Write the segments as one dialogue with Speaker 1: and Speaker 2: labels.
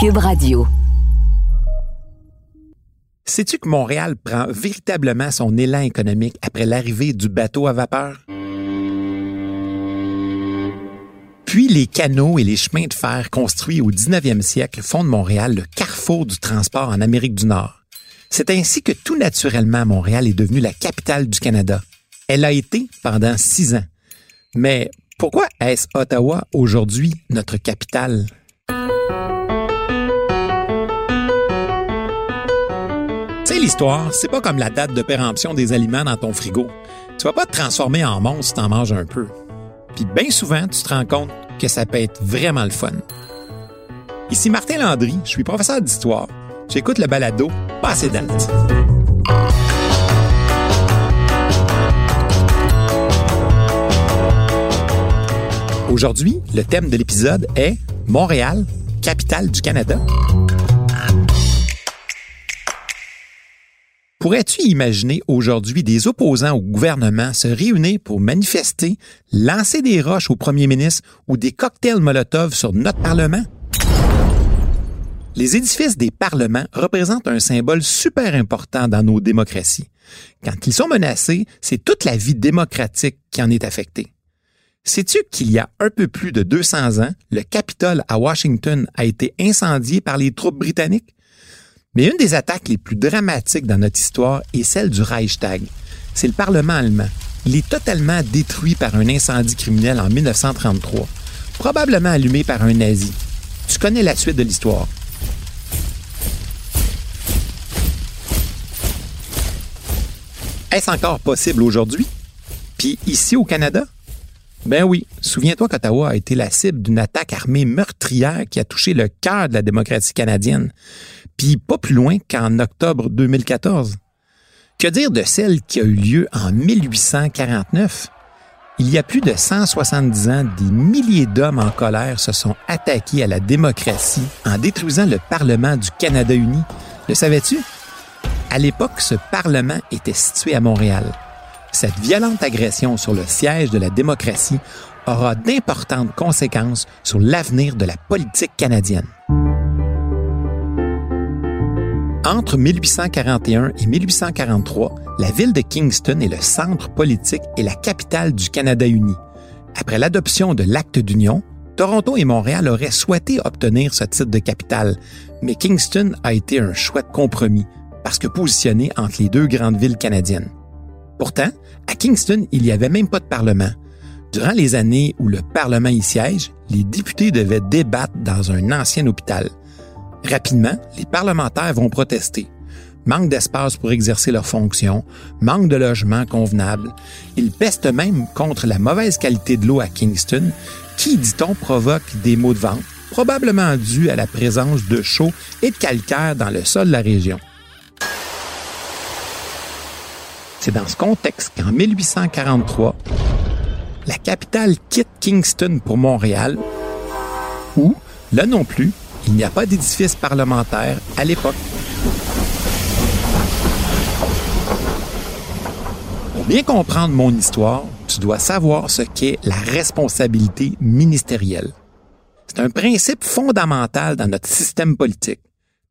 Speaker 1: Cube Radio.
Speaker 2: Sais-tu que Montréal prend véritablement son élan économique après l'arrivée du bateau à vapeur? Puis les canaux et les chemins de fer construits au 19e siècle font de Montréal le carrefour du transport en Amérique du Nord. C'est ainsi que tout naturellement Montréal est devenue la capitale du Canada. Elle a été pendant six ans. Mais pourquoi est-ce Ottawa aujourd'hui notre capitale? L'histoire, c'est pas comme la date de péremption des aliments dans ton frigo. Tu vas pas te transformer en monstre si t'en manges un peu. Puis bien souvent, tu te rends compte que ça peut être vraiment le fun. Ici Martin Landry, je suis professeur d'histoire. J'écoute le balado Passé date. Aujourd'hui, le thème de l'épisode est Montréal, capitale du Canada. Pourrais-tu imaginer aujourd'hui des opposants au gouvernement se réunir pour manifester, lancer des roches au premier ministre ou des cocktails Molotov sur notre Parlement? Les édifices des parlements représentent un symbole super important dans nos démocraties. Quand ils sont menacés, c'est toute la vie démocratique qui en est affectée. Sais-tu qu'il y a un peu plus de 200 ans, le Capitole à Washington a été incendié par les troupes britanniques? Mais une des attaques les plus dramatiques dans notre histoire est celle du Reichstag. C'est le Parlement allemand. Il est totalement détruit par un incendie criminel en 1933, probablement allumé par un nazi. Tu connais la suite de l'histoire. Est-ce encore possible aujourd'hui? Puis ici au Canada? Ben oui, souviens-toi qu'Ottawa a été la cible d'une attaque armée meurtrière qui a touché le cœur de la démocratie canadienne, puis pas plus loin qu'en octobre 2014. Que dire de celle qui a eu lieu en 1849? Il y a plus de 170 ans, des milliers d'hommes en colère se sont attaqués à la démocratie en détruisant le Parlement du Canada uni. Le savais-tu? À l'époque, ce Parlement était situé à Montréal. Cette violente agression sur le siège de la démocratie aura d'importantes conséquences sur l'avenir de la politique canadienne. Entre 1841 et 1843, la ville de Kingston est le centre politique et la capitale du Canada uni. Après l'adoption de l'acte d'union, Toronto et Montréal auraient souhaité obtenir ce titre de capitale, mais Kingston a été un chouette compromis parce que positionné entre les deux grandes villes canadiennes. Pourtant, à Kingston, il n'y avait même pas de Parlement. Durant les années où le Parlement y siège, les députés devaient débattre dans un ancien hôpital. Rapidement, les parlementaires vont protester. Manque d'espace pour exercer leurs fonctions, manque de logements convenables. Ils pestent même contre la mauvaise qualité de l'eau à Kingston, qui, dit-on, provoque des maux de ventre, probablement dus à la présence de chaux et de calcaire dans le sol de la région. C'est dans ce contexte qu'en 1843, la capitale quitte Kingston pour Montréal, où, là non plus, il n'y a pas d'édifice parlementaire à l'époque. Pour bien comprendre mon histoire, tu dois savoir ce qu'est la responsabilité ministérielle. C'est un principe fondamental dans notre système politique.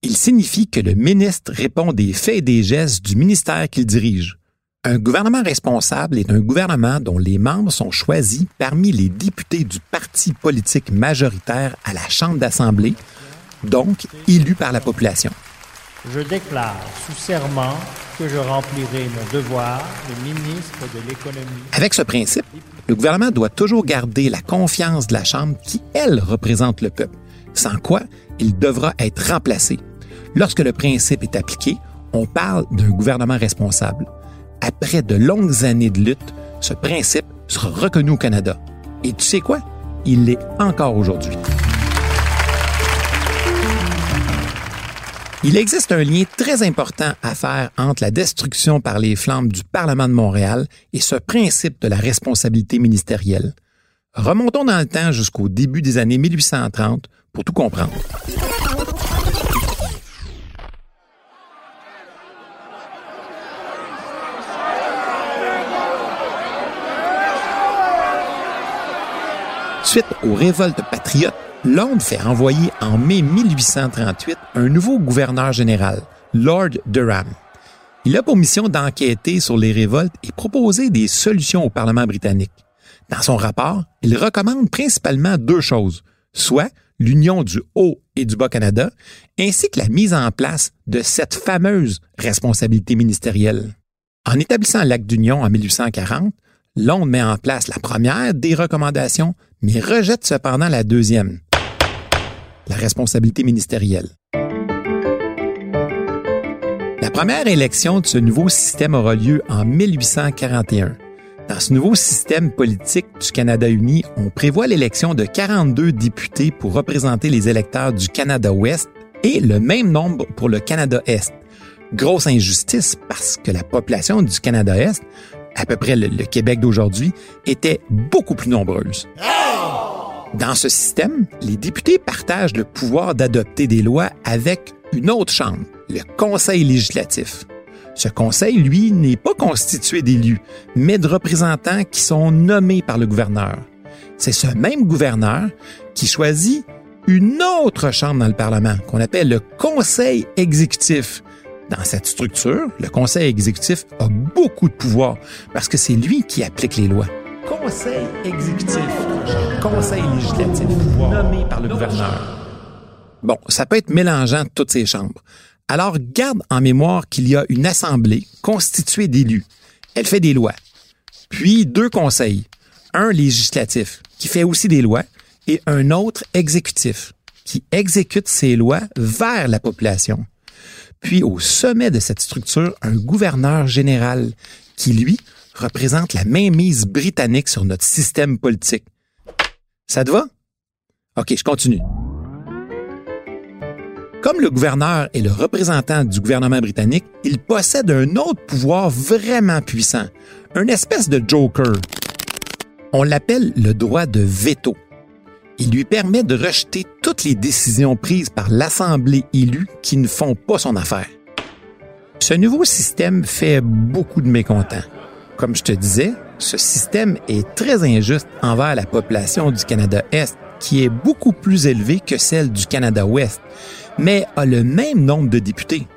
Speaker 2: Il signifie que le ministre répond des faits et des gestes du ministère qu'il dirige. Un gouvernement responsable est un gouvernement dont les membres sont choisis parmi les députés du parti politique majoritaire à la Chambre d'Assemblée, donc élus par la population.
Speaker 3: Je déclare sous serment que je remplirai mon devoir de ministre de l'économie.
Speaker 2: Avec ce principe, le gouvernement doit toujours garder la confiance de la Chambre qui, elle, représente le peuple, sans quoi il devra être remplacé. Lorsque le principe est appliqué, on parle d'un gouvernement responsable après de longues années de lutte, ce principe sera reconnu au Canada. Et tu sais quoi? Il l'est encore aujourd'hui. Il existe un lien très important à faire entre la destruction par les flammes du Parlement de Montréal et ce principe de la responsabilité ministérielle. Remontons dans le temps jusqu'au début des années 1830 pour tout comprendre. Suite aux révoltes patriotes Londres fait envoyer en mai 1838 un nouveau gouverneur général, Lord Durham. Il a pour mission d'enquêter sur les révoltes et proposer des solutions au Parlement britannique. Dans son rapport, il recommande principalement deux choses, soit l'union du Haut et du Bas-Canada, ainsi que la mise en place de cette fameuse responsabilité ministérielle. En établissant l'acte d'union en 1840, Londres met en place la première des recommandations, mais rejette cependant la deuxième, la responsabilité ministérielle. La première élection de ce nouveau système aura lieu en 1841. Dans ce nouveau système politique du Canada uni, on prévoit l'élection de 42 députés pour représenter les électeurs du Canada-Ouest et le même nombre pour le Canada-Est. Grosse injustice parce que la population du Canada-Est, à peu près le, Québec d'aujourd'hui, était beaucoup plus nombreuse. Dans ce système, les députés partagent le pouvoir d'adopter des lois avec une autre chambre, le Conseil législatif. Ce conseil, lui, n'est pas constitué d'élus, mais de représentants qui sont nommés par le gouverneur. C'est ce même gouverneur qui choisit une autre chambre dans le Parlement qu'on appelle le Conseil exécutif. Dans cette structure, le Conseil exécutif a beaucoup de pouvoir parce que c'est lui qui applique les lois. Conseil exécutif, Conseil législatif, nommé par le gouverneur. Bon, ça peut être mélangeant toutes ces chambres. Alors garde en mémoire qu'il y a une assemblée constituée d'élus. Elle fait des lois. Puis deux conseils. Un législatif, qui fait aussi des lois, et un autre exécutif, qui exécute ces lois vers la population. Puis au sommet de cette structure, un gouverneur général, qui lui représente la mainmise britannique sur notre système politique. Ça te va? OK, je continue. Comme le gouverneur est le représentant du gouvernement britannique, il possède un autre pouvoir vraiment puissant, une espèce de joker. On l'appelle le droit de veto. Il lui permet de rejeter toutes les décisions prises par l'Assemblée élue qui ne font pas son affaire. Ce nouveau système fait beaucoup de mécontents. Comme je te disais, ce système est très injuste envers la population du Canada-Est, qui est beaucoup plus élevée que celle du Canada-Ouest, mais a le même nombre de députés.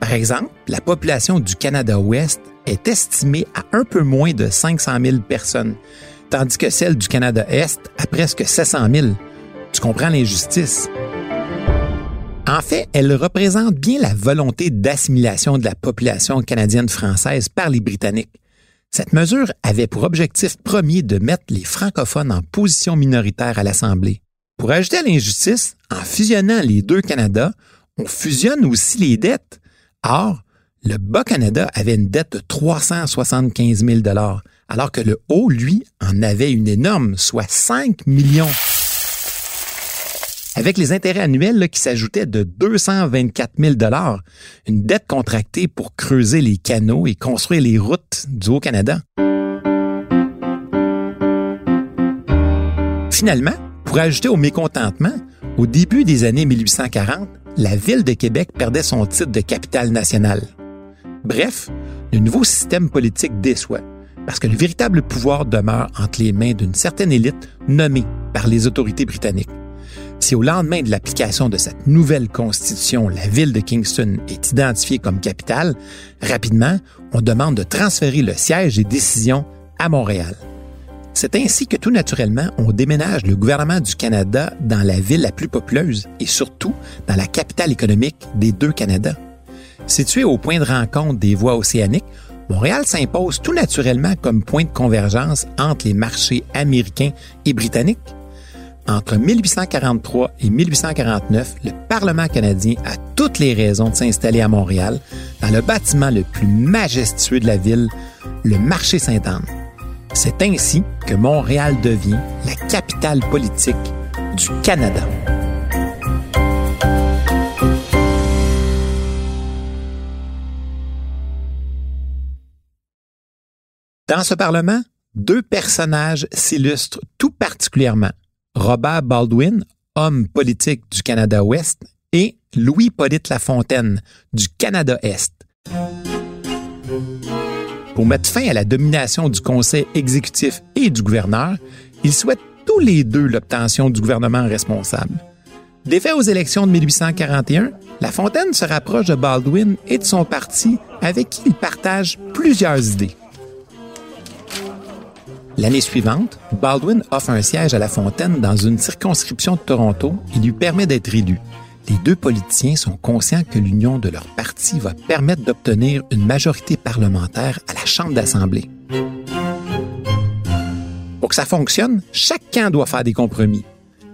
Speaker 2: Par exemple, la population du Canada-Ouest est estimée à un peu moins de 500 000 personnes, tandis que celle du Canada-Est à presque 700 000. Tu comprends l'injustice? En fait, elle représente bien la volonté d'assimilation de la population canadienne-française par les Britanniques. Cette mesure avait pour objectif premier de mettre les francophones en position minoritaire à l'Assemblée. Pour ajouter à l'injustice, en fusionnant les deux Canada, on fusionne aussi les dettes. Or, le Bas-Canada avait une dette de 375 000 alors que le Haut, lui, en avait une énorme, soit 5 millions. Avec les intérêts annuels qui s'ajoutaient de 224 000 une dette contractée pour creuser les canaux et construire les routes du Haut-Canada. Finalement, pour ajouter au mécontentement, au début des années 1840, la ville de Québec perdait son titre de capitale nationale. Bref, le nouveau système politique déçoit, parce que le véritable pouvoir demeure entre les mains d'une certaine élite nommée par les autorités britanniques. Si au lendemain de l'application de cette nouvelle constitution, la ville de Kingston est identifiée comme capitale, rapidement, on demande de transférer le siège des décisions à Montréal. C'est ainsi que tout naturellement, on déménage le gouvernement du Canada dans la ville la plus populeuse et surtout dans la capitale économique des deux Canadas. Situé au point de rencontre des voies océaniques, Montréal s'impose tout naturellement comme point de convergence entre les marchés américains et britanniques. Entre 1843 et 1849, le Parlement canadien a toutes les raisons de s'installer à Montréal, dans le bâtiment le plus majestueux de la ville, le marché Sainte-Anne. C'est ainsi que Montréal devient la capitale politique du Canada. Dans ce Parlement, deux personnages s'illustrent tout particulièrement. Robert Baldwin, homme politique du Canada-Ouest, et Louis-Polyte Lafontaine, du Canada-Est. Pour mettre fin à la domination du conseil exécutif et du gouverneur, il souhaite tous les deux l'obtention du gouvernement responsable. Défait aux élections de 1841, La Fontaine se rapproche de Baldwin et de son parti avec qui il partage plusieurs idées. L'année suivante, Baldwin offre un siège à La Fontaine dans une circonscription de Toronto et lui permet d'être élu. Les deux politiciens sont conscients que l'union de leur parti va permettre d'obtenir une majorité parlementaire à la Chambre d'Assemblée. Pour que ça fonctionne, camp doit faire des compromis.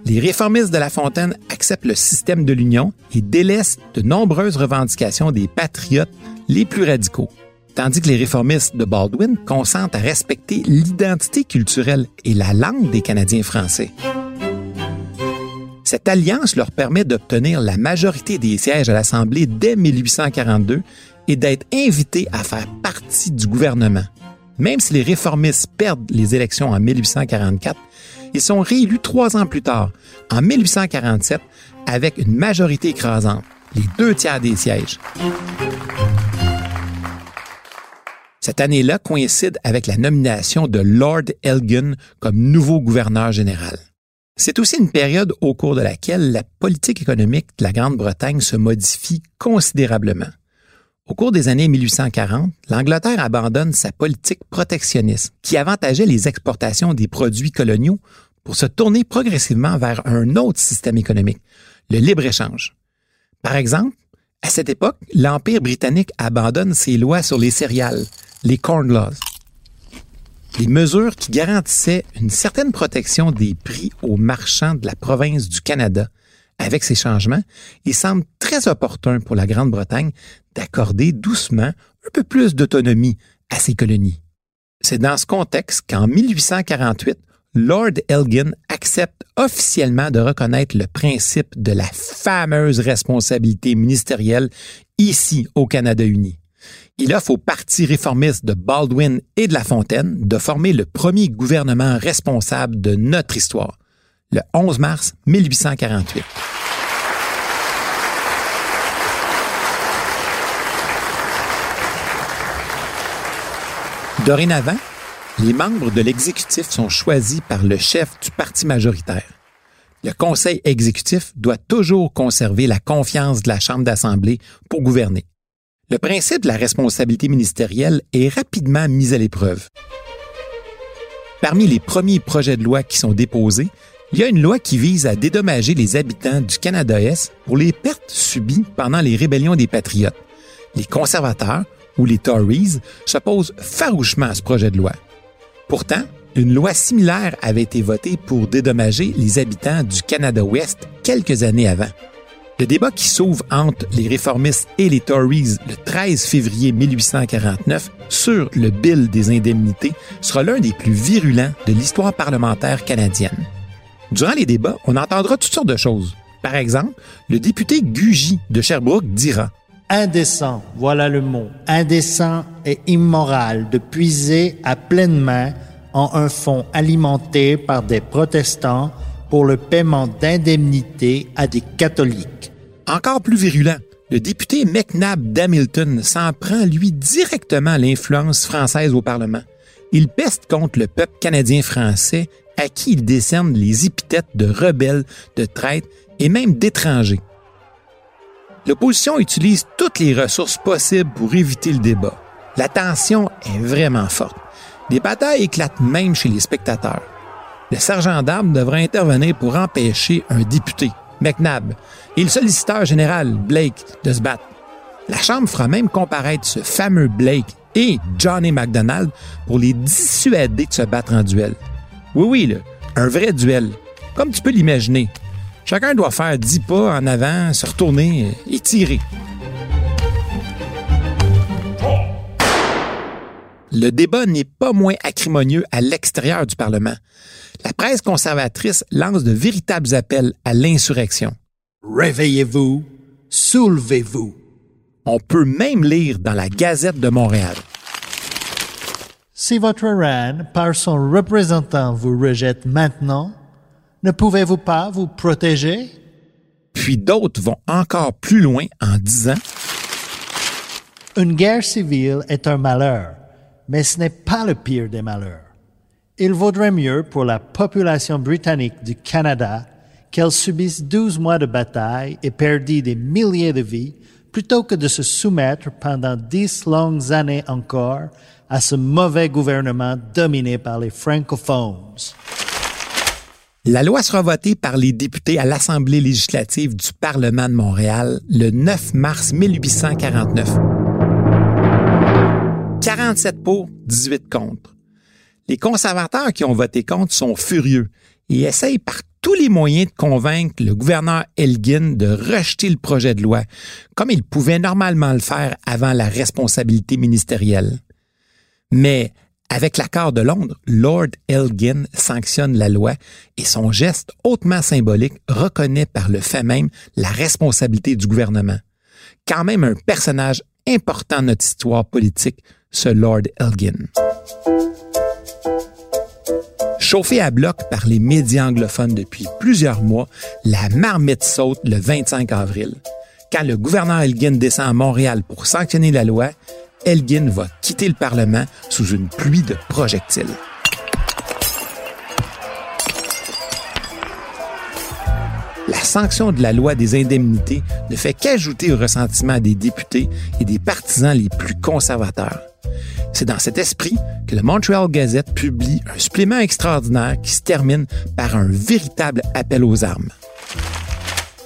Speaker 2: Les réformistes de La Fontaine acceptent le système de l'Union et délaissent de nombreuses revendications des patriotes les plus radicaux tandis que les réformistes de Baldwin consentent à respecter l'identité culturelle et la langue des Canadiens français. Cette alliance leur permet d'obtenir la majorité des sièges à l'Assemblée dès 1842 et d'être invités à faire partie du gouvernement. Même si les réformistes perdent les élections en 1844, ils sont réélus trois ans plus tard, en 1847, avec une majorité écrasante, les deux tiers des sièges. Cette année-là coïncide avec la nomination de Lord Elgin comme nouveau gouverneur général. C'est aussi une période au cours de laquelle la politique économique de la Grande-Bretagne se modifie considérablement. Au cours des années 1840, l'Angleterre abandonne sa politique protectionniste qui avantageait les exportations des produits coloniaux pour se tourner progressivement vers un autre système économique, le libre-échange. Par exemple, à cette époque, l'Empire britannique abandonne ses lois sur les céréales, les Corn Laws. Les mesures qui garantissaient une certaine protection des prix aux marchands de la province du Canada. Avec ces changements, il semble très opportun pour la Grande-Bretagne d'accorder doucement un peu plus d'autonomie à ses colonies. C'est dans ce contexte qu'en 1848, Lord Elgin accepte officiellement de reconnaître le principe de la fameuse responsabilité ministérielle ici au Canada uni. Il offre au Parti réformiste de Baldwin et de La Fontaine de former le premier gouvernement responsable de notre histoire, le 11 mars 1848. Dorénavant, les membres de l'exécutif sont choisis par le chef du parti majoritaire. Le conseil exécutif doit toujours conserver la confiance de la Chambre d'Assemblée pour gouverner. Le principe de la responsabilité ministérielle est rapidement mis à l'épreuve. Parmi les premiers projets de loi qui sont déposés, il y a une loi qui vise à dédommager les habitants du Canada-Est pour les pertes subies pendant les rébellions des Patriotes. Les conservateurs, ou les Tories, s'opposent farouchement à ce projet de loi. Pourtant, une loi similaire avait été votée pour dédommager les habitants du Canada-Ouest quelques années avant. Le débat qui s'ouvre entre les réformistes et les Tories le 13 février 1849 sur le bill des indemnités sera l'un des plus virulents de l'histoire parlementaire canadienne. Durant les débats, on entendra toutes sortes de choses. Par exemple, le député Gugy de Sherbrooke dira
Speaker 3: Indécent, voilà le mot, indécent et immoral de puiser à pleine main en un fonds alimenté par des protestants pour le paiement d'indemnités à des catholiques.
Speaker 2: Encore plus virulent, le député McNabb d'Hamilton s'en prend, lui, directement l'influence française au Parlement. Il peste contre le peuple canadien-français à qui il décerne les épithètes de rebelles, de traîtres et même d'étrangers. L'opposition utilise toutes les ressources possibles pour éviter le débat. La tension est vraiment forte. Des batailles éclatent même chez les spectateurs. Le sergent d'armes devra intervenir pour empêcher un député, McNabb, et le solliciteur général, Blake, de se battre. La Chambre fera même comparaître ce fameux Blake et Johnny MacDonald pour les dissuader de se battre en duel. Oui, oui, un vrai duel, comme tu peux l'imaginer. Chacun doit faire dix pas en avant, se retourner et tirer. Le débat n'est pas moins acrimonieux à l'extérieur du Parlement. La presse conservatrice lance de véritables appels à l'insurrection.
Speaker 3: Réveillez-vous, soulevez-vous.
Speaker 2: On peut même lire dans la Gazette de Montréal.
Speaker 3: Si votre reine, par son représentant, vous rejette maintenant, ne pouvez-vous pas vous protéger?
Speaker 2: Puis d'autres vont encore plus loin en disant
Speaker 3: Une guerre civile est un malheur, mais ce n'est pas le pire des malheurs. Il vaudrait mieux pour la population britannique du Canada qu'elle subisse 12 mois de bataille et perdit des milliers de vies plutôt que de se soumettre pendant dix longues années encore à ce mauvais gouvernement dominé par les francophones.
Speaker 2: La loi sera votée par les députés à l'Assemblée législative du Parlement de Montréal le 9 mars 1849. 47 pour, 18 contre. Les conservateurs qui ont voté contre sont furieux et essayent par tous les moyens de convaincre le gouverneur Elgin de rejeter le projet de loi, comme il pouvait normalement le faire avant la responsabilité ministérielle. Mais avec l'accord de Londres, Lord Elgin sanctionne la loi et son geste hautement symbolique reconnaît par le fait même la responsabilité du gouvernement. Quand même un personnage important de notre histoire politique, ce Lord Elgin. Chauffé à bloc par les médias anglophones depuis plusieurs mois, la marmite saute le 25 avril. Quand le gouverneur Elgin descend à Montréal pour sanctionner la loi, Elgin va quitter le Parlement sous une pluie de projectiles. La sanction de la loi des indemnités ne fait qu'ajouter au ressentiment des députés et des partisans les plus conservateurs. C'est dans cet esprit que le Montreal Gazette publie un supplément extraordinaire qui se termine par un véritable appel aux armes.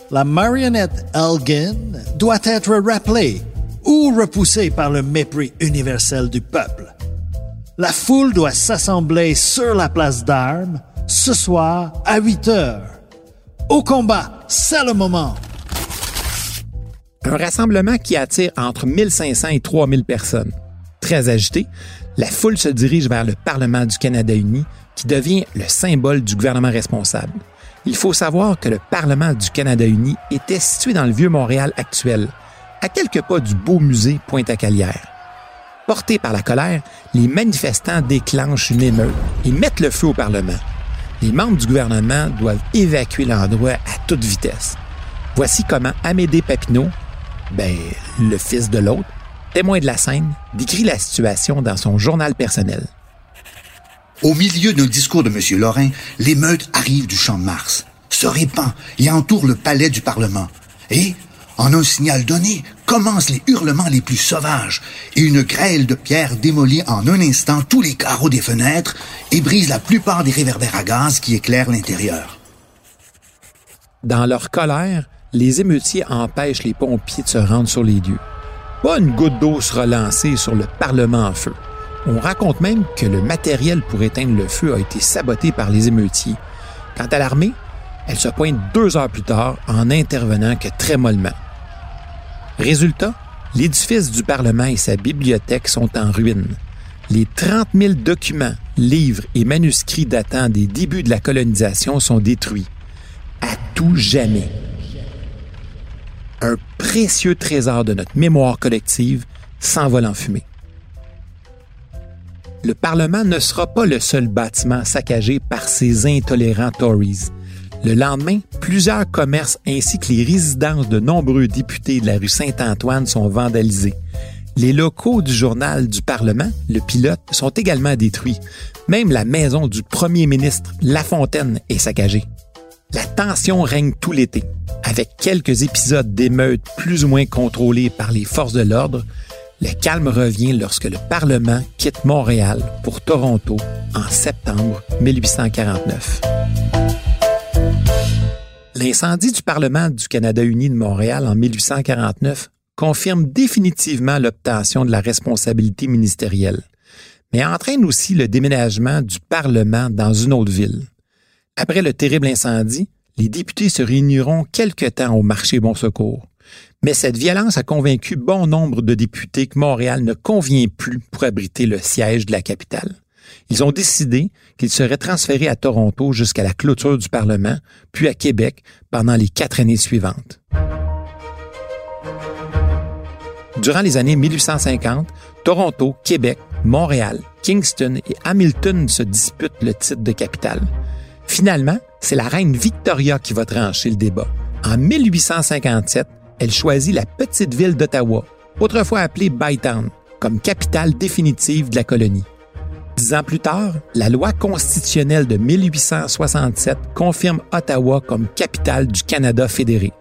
Speaker 3: La marionnette Elgin doit être rappelée ou repoussé par le mépris universel du peuple. La foule doit s'assembler sur la place d'armes ce soir à 8 heures. Au combat, c'est le moment.
Speaker 2: Un rassemblement qui attire entre 1500 et 3000 personnes. Très agité, la foule se dirige vers le Parlement du Canada uni, qui devient le symbole du gouvernement responsable. Il faut savoir que le Parlement du Canada uni était situé dans le vieux Montréal actuel, à quelques pas du beau musée Pointe-à-Calière. Portés par la colère, les manifestants déclenchent une émeute et mettent le feu au Parlement. Les membres du gouvernement doivent évacuer l'endroit à toute vitesse. Voici comment Amédée Papineau, ben, le fils de l'autre, témoin de la scène, décrit la situation dans son journal personnel.
Speaker 1: Au milieu d'un discours de M. Lorrain, l'émeute arrive du champ de Mars, se répand et entoure le palais du Parlement. Et, en un signal donné, commencent les hurlements les plus sauvages et une grêle de pierres démolit en un instant tous les carreaux des fenêtres et brise la plupart des réverbères à gaz qui éclairent l'intérieur.
Speaker 2: Dans leur colère, les émeutiers empêchent les pompiers de se rendre sur les lieux. Pas une goutte d'eau sera lancée sur le Parlement en feu. On raconte même que le matériel pour éteindre le feu a été saboté par les émeutiers. Quant à l'armée, elle se pointe deux heures plus tard en intervenant que très mollement. Résultat, l'édifice du Parlement et sa bibliothèque sont en ruine. Les 30 000 documents, livres et manuscrits datant des débuts de la colonisation sont détruits. À tout jamais. Un précieux trésor de notre mémoire collective s'envole en fumée. Le Parlement ne sera pas le seul bâtiment saccagé par ces intolérants Tories. Le lendemain, plusieurs commerces ainsi que les résidences de nombreux députés de la rue Saint-Antoine sont vandalisés. Les locaux du journal du Parlement, le pilote, sont également détruits. Même la maison du premier ministre, La Fontaine, est saccagée. La tension règne tout l'été, avec quelques épisodes d'émeutes plus ou moins contrôlés par les forces de l'ordre. Le calme revient lorsque le Parlement quitte Montréal pour Toronto en septembre 1849. L'incendie du Parlement du Canada uni de Montréal en 1849 confirme définitivement l'obtention de la responsabilité ministérielle, mais entraîne aussi le déménagement du Parlement dans une autre ville. Après le terrible incendie, les députés se réuniront quelque temps au marché Bon Secours. Mais cette violence a convaincu bon nombre de députés que Montréal ne convient plus pour abriter le siège de la capitale. Ils ont décidé qu'ils seraient transférés à Toronto jusqu'à la clôture du Parlement, puis à Québec pendant les quatre années suivantes. Durant les années 1850, Toronto, Québec, Montréal, Kingston et Hamilton se disputent le titre de capitale. Finalement, c'est la reine Victoria qui va trancher le débat. En 1857, elle choisit la petite ville d'Ottawa, autrefois appelée Bytown, comme capitale définitive de la colonie. Dix ans plus tard, la loi constitutionnelle de 1867 confirme Ottawa comme capitale du Canada fédéré.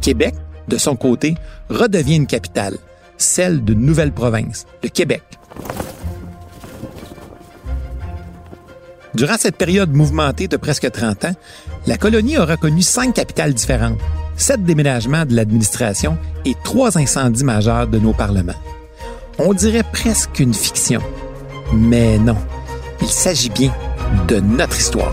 Speaker 2: Québec, de son côté, redevient une capitale, celle d'une nouvelle province, le Québec. Durant cette période mouvementée de presque 30 ans, la colonie aura connu cinq capitales différentes, sept déménagements de l'administration et trois incendies majeurs de nos parlements. On dirait presque une fiction. Mais non, il s'agit bien de notre histoire.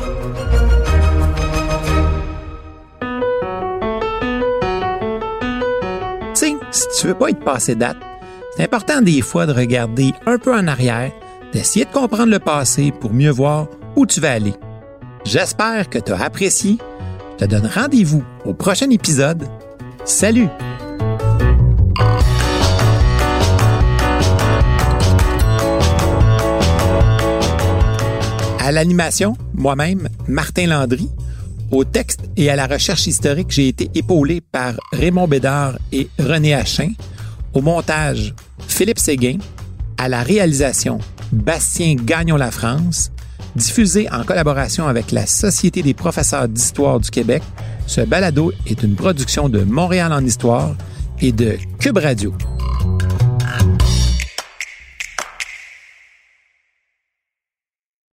Speaker 2: Tu sais, si tu veux pas être passé date, c'est important des fois de regarder un peu en arrière, d'essayer de comprendre le passé pour mieux voir où tu vas aller. J'espère que tu as apprécié. Je te donne rendez-vous au prochain épisode. Salut! À l'animation, moi-même, Martin Landry. Au texte et à la recherche historique, j'ai été épaulé par Raymond Bédard et René Achin. Au montage, Philippe Séguin. À la réalisation, Bastien Gagnon-La France. Diffusé en collaboration avec la Société des professeurs d'histoire du Québec, ce balado est une production de Montréal en histoire et de Cube Radio.